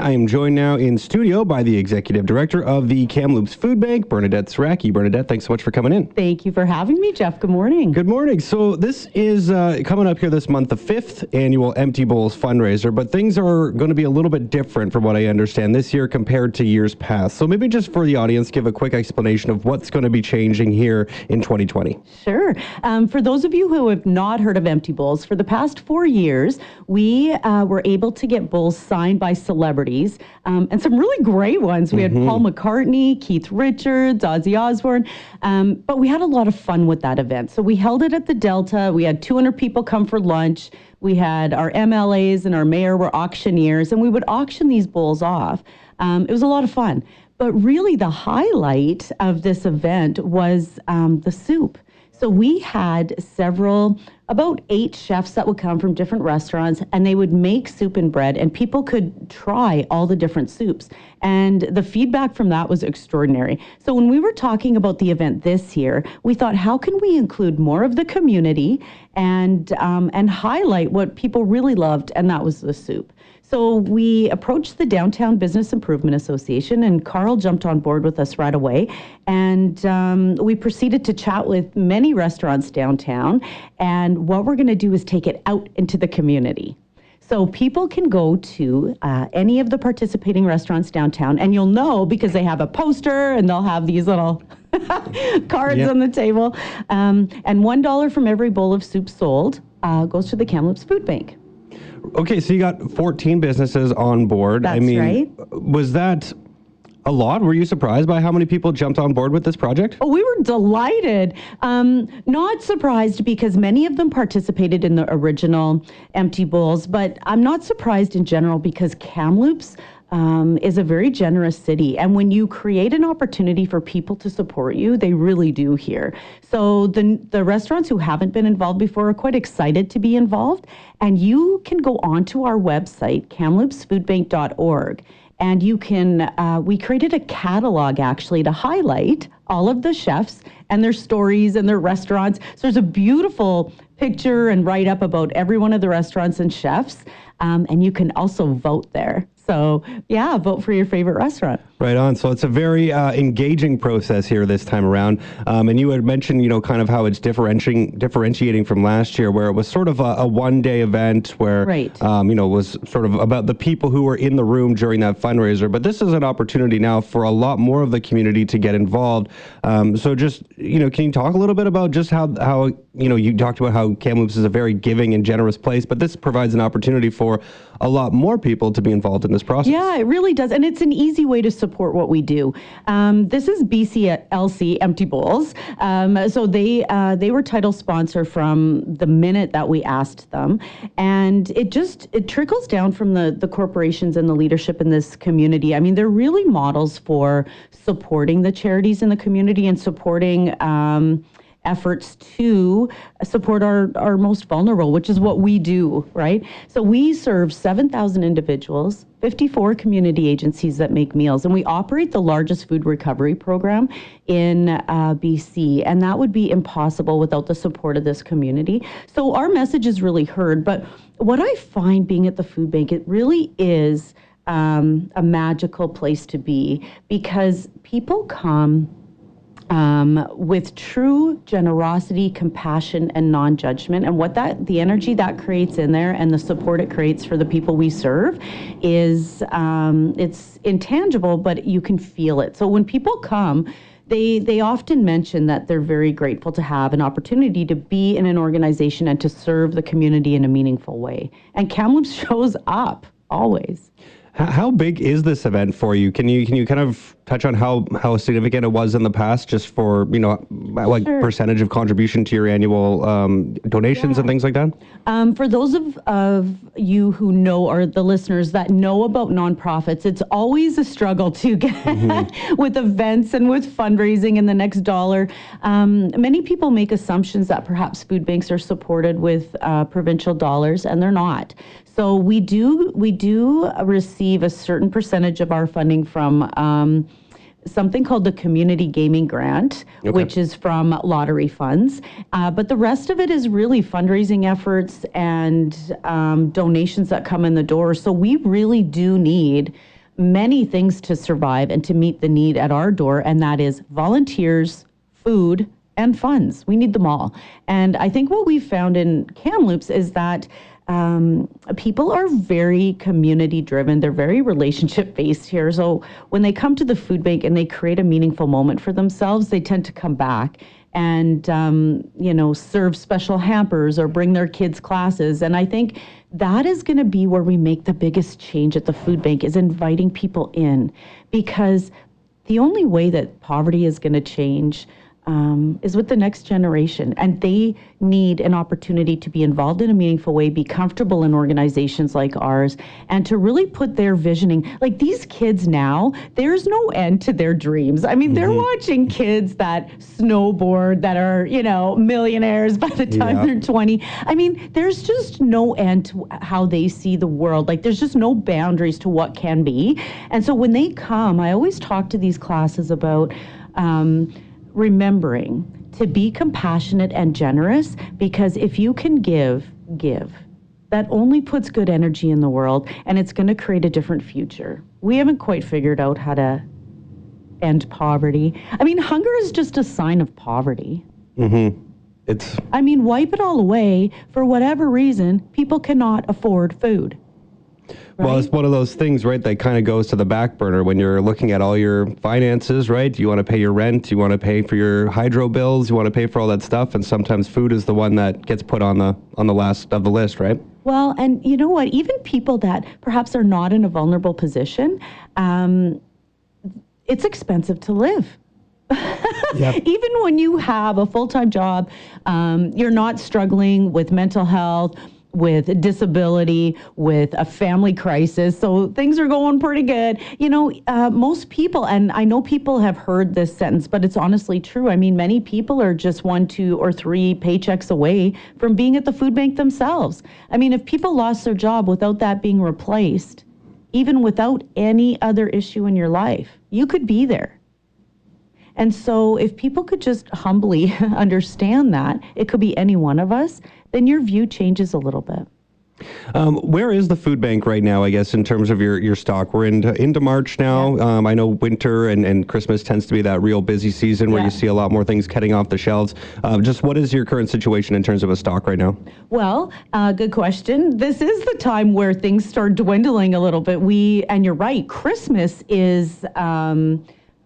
I am joined now in studio by the executive director of the Kamloops Food Bank, Bernadette Siracky. Bernadette, thanks so much for coming in. Thank you for having me, Jeff. Good morning. Good morning. So this is uh, coming up here this month, the fifth annual Empty Bowls fundraiser, but things are going to be a little bit different from what I understand this year compared to years past. So maybe just for the audience, give a quick explanation of what's going to be changing here in 2020. Sure. Um, for those of you who have not heard of Empty Bowls, for the past four years, we uh, were able to get bowls signed by celebrities um, and some really great ones. We had Paul McCartney, Keith Richards, Ozzy Osbourne, um, but we had a lot of fun with that event. So we held it at the Delta. We had 200 people come for lunch. We had our MLAs and our mayor were auctioneers, and we would auction these bowls off. Um, it was a lot of fun. But really, the highlight of this event was um, the soup. So we had several, about eight chefs that would come from different restaurants and they would make soup and bread and people could try all the different soups. And the feedback from that was extraordinary. So when we were talking about the event this year, we thought, how can we include more of the community and, um, and highlight what people really loved? And that was the soup. So we approached the Downtown Business Improvement Association, and Carl jumped on board with us right away. And um, we proceeded to chat with many restaurants downtown. And what we're going to do is take it out into the community. So people can go to uh, any of the participating restaurants downtown, and you'll know because they have a poster and they'll have these little cards Yep. on the table. Um, and one dollar from every bowl of soup sold uh, goes to the Kamloops Food Bank. Okay, so you got 14 businesses on board. I That's mean, right. was that a lot? Were you surprised by how many people jumped on board with this project? Oh, we were delighted. Um, not surprised because many of them participated in the original Empty Bowls, but I'm not surprised in general because Kamloops um, is a very generous city. And when you create an opportunity for people to support you, they really do here. So the, the restaurants who haven't been involved before are quite excited to be involved. And you can go onto our website, kamloopsfoodbank.org and you can uh, we created a catalog actually to highlight all of the chefs and their stories and their restaurants so there's a beautiful picture and write up about every one of the restaurants and chefs um, and you can also vote there so yeah vote for your favorite restaurant Right on. So it's a very uh, engaging process here this time around. Um, and you had mentioned, you know, kind of how it's differentiating differentiating from last year, where it was sort of a, a one day event where, Right. um, you know, was sort of about the people who were in the room during that fundraiser. But this is an opportunity now for a lot more of the community to get involved. Um, so just, you know, can you talk a little bit about just how how you know you talked about how Kamloops is a very giving and generous place, but this provides an opportunity for a lot more people to be involved in this process. Yeah, it really does. And it's an easy way to support what we do. Um, this is BCLC Empty Bowls. Um, so they, uh, they were title sponsor from the minute that we asked them. And it just, it trickles down from the, the corporations and the leadership in this community. I mean, they're really models for supporting the charities in the community and supporting, um, efforts to support our, our most vulnerable, which is what we do, right? So we serve 7,000 individuals, 54 community agencies that make meals, and we operate the largest food recovery program in uh, BC. And that would be impossible without the support of this community. So our message is really heard. But what I find being at the food bank, it really is um, a magical place to be because people come um, with true generosity, compassion, and non-judgment. And what that, the energy that creates in there, and the support it creates for the people we serve, is um, it's intangible, but you can feel it. So when people come. They, they often mention that they're very grateful to have an opportunity to be in an organization and to serve the community in a meaningful way. And Kamloops shows up always. How big is this event for you? Can you can you kind of touch on how how significant it was in the past, just for you know like Sure. percentage of contribution to your annual um, donations and things like that? Um, for those of, of you who know, or the listeners that know about nonprofits, it's always a struggle to get with events and with fundraising and the next dollar. Um, many people make assumptions that perhaps food banks are supported with uh, provincial dollars, and they're not. So we do we do receive a certain percentage of our funding from. Um, something called the Community Gaming Grant, which is from lottery funds. Uh, but the rest of it is really fundraising efforts and um, donations that come in the door. So we really do need many things to survive and to meet the need at our door, and that is volunteers, food, and funds. We need them all. And I think what we've found in Kamloops is that um, people are very community driven. They're very relationship based here. So when they come to the food bank and they create a meaningful moment for themselves, they tend to come back and um, you know serve special hampers or bring their kids classes. And I think that is going to be where we make the biggest change at the food bank is inviting people in because the only way that poverty is going to change um, is with the next generation. And they need an opportunity to be involved in a meaningful way, be comfortable in organizations like ours, and to really put their visioning. Like these kids now, there's no end to their dreams. I mean, mm-hmm. they're watching kids that snowboard that are, you know, millionaires by the time yeah. they're 20. I mean, there's just no end to how they see the world. Like there's just no boundaries to what can be. And so when they come, I always talk to these classes about, um, remembering to be compassionate and generous because if you can give, give. That only puts good energy in the world and it's going to create a different future. We haven't quite figured out how to end poverty. I mean, hunger is just a sign of poverty. Mm-hmm. It's. I mean, wipe it all away. For whatever reason, people cannot afford food. Right? Well, it's one of those things, right, that kind of goes to the back burner when you're looking at all your finances, right? You want to pay your rent, you want to pay for your hydro bills, you want to pay for all that stuff, and sometimes food is the one that gets put on the on the last of the list, right? Well, and you know what? Even people that perhaps are not in a vulnerable position, um, it's expensive to live. yep. Even when you have a full time job, um, you're not struggling with mental health with disability, with a family crisis. So things are going pretty good. You know, uh, most people, and I know people have heard this sentence, but it's honestly true. I mean, many people are just one, two, or three paychecks away from being at the food bank themselves. I mean, if people lost their job without that being replaced, even without any other issue in your life, you could be there. And so, if people could just humbly understand that, it could be any one of us, then your view changes a little bit. Um, where is the food bank right now? I guess in terms of your, your stock, we're into into March now. Yeah. Um, I know winter and, and Christmas tends to be that real busy season where yeah. you see a lot more things cutting off the shelves. Uh, just what is your current situation in terms of a stock right now? Well, uh, good question. This is the time where things start dwindling a little bit. We and you're right. Christmas is.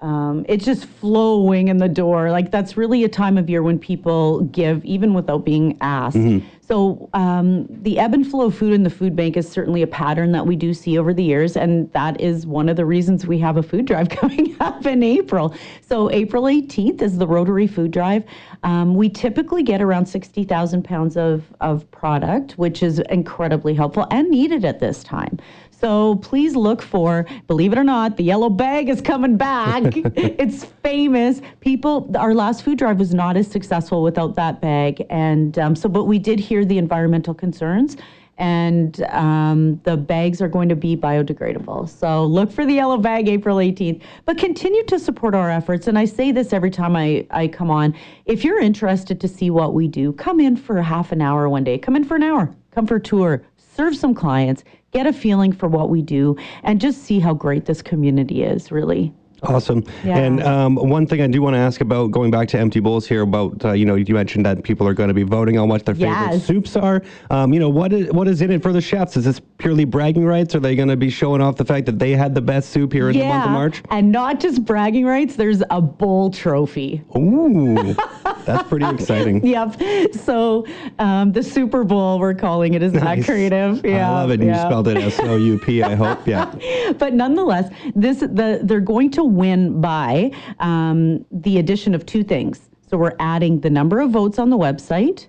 Um, it's just flowing in the door. Like that's really a time of year when people give, even without being asked. Mm-hmm. So um, the ebb and flow of food in the food bank is certainly a pattern that we do see over the years, and that is one of the reasons we have a food drive coming up in April. So April 18th is the Rotary Food Drive. Um, we typically get around 60,000 pounds of of product, which is incredibly helpful and needed at this time. So please look for, believe it or not, the yellow bag is coming back. it's famous. People, our last food drive was not as successful without that bag. And um, so, but we did hear the environmental concerns and um, the bags are going to be biodegradable. So look for the yellow bag April 18th, but continue to support our efforts. And I say this every time I, I come on. If you're interested to see what we do, come in for half an hour one day, come in for an hour, come for a tour, serve some clients, get a feeling for what we do, and just see how great this community is, really. Awesome. Yeah. And um, one thing I do want to ask about going back to empty bowls here about uh, you know you mentioned that people are going to be voting on what their favorite yes. soups are. Um, you know what is what is in it for the chefs? Is this purely bragging rights? Are they going to be showing off the fact that they had the best soup here in yeah. the month of March? And not just bragging rights. There's a bowl trophy. Ooh, that's pretty exciting. yep. So um, the Super Bowl we're calling it is nice. that creative. Yeah. I love it. Yeah. You spelled it S O U P. I hope. Yeah. but nonetheless, this the they're going to win by um, the addition of two things. So we're adding the number of votes on the website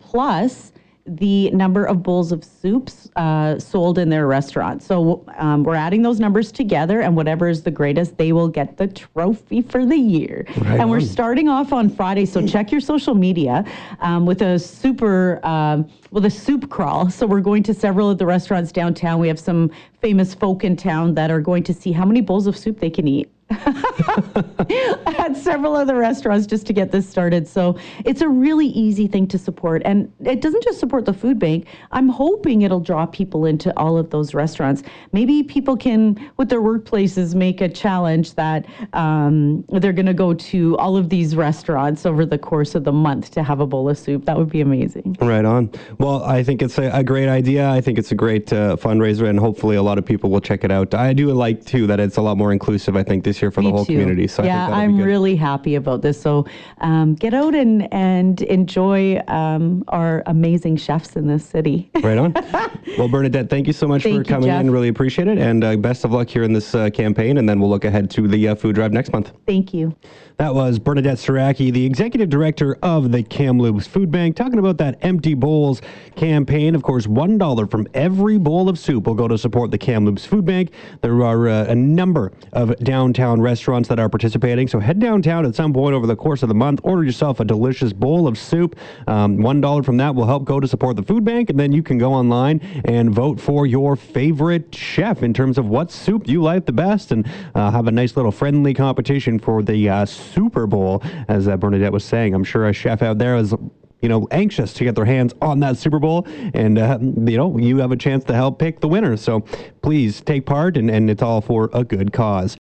plus the number of bowls of soups uh, sold in their restaurant. So um, we're adding those numbers together, and whatever is the greatest, they will get the trophy for the year. Right and we're starting off on Friday, so check your social media um, with a super. Um, with a soup crawl. So we're going to several of the restaurants downtown. We have some famous folk in town that are going to see how many bowls of soup they can eat at several other restaurants just to get this started. So it's a really easy thing to support. And it doesn't just support the food bank. I'm hoping it'll draw people into all of those restaurants. Maybe people can, with their workplaces, make a challenge that um, they're going to go to all of these restaurants over the course of the month to have a bowl of soup. That would be amazing. Right on. Well, I think it's a, a great idea. I think it's a great uh, fundraiser, and hopefully a lot of people will check it out. I do like, too, that it's a lot more inclusive, I think, this year for Me the whole too. community. So yeah, I think that'll be I'm really happy about this. So um, get out and, and enjoy um, our amazing chefs in this city. Right on. well, Bernadette, thank you so much Thank for coming Jeff. in. Really appreciate it. And uh, best of luck here in this uh, campaign. And then we'll look ahead to the uh, food drive next month. Thank you. That was Bernadette Siracky, the executive director of the Kamloops Food Bank, talking about that Empty Bowls campaign. Of course, $1 from every bowl of soup will go to support the Kamloops Food Bank. There are uh, a number of downtown restaurants that are participating. So head downtown at some point over the course of the month, order yourself a delicious bowl of soup. Um, $1 from that will help go to support the food bank. And then you can go online and vote for your favorite chef in terms of what soup you like the best and uh, have a nice little friendly competition for the uh, Super Bowl, as uh, Bernadette was saying. I'm sure a chef out there is you know, anxious to get their hands on that Super Bowl. And, uh, you know, you have a chance to help pick the winner. So please take part, and, and it's all for a good cause.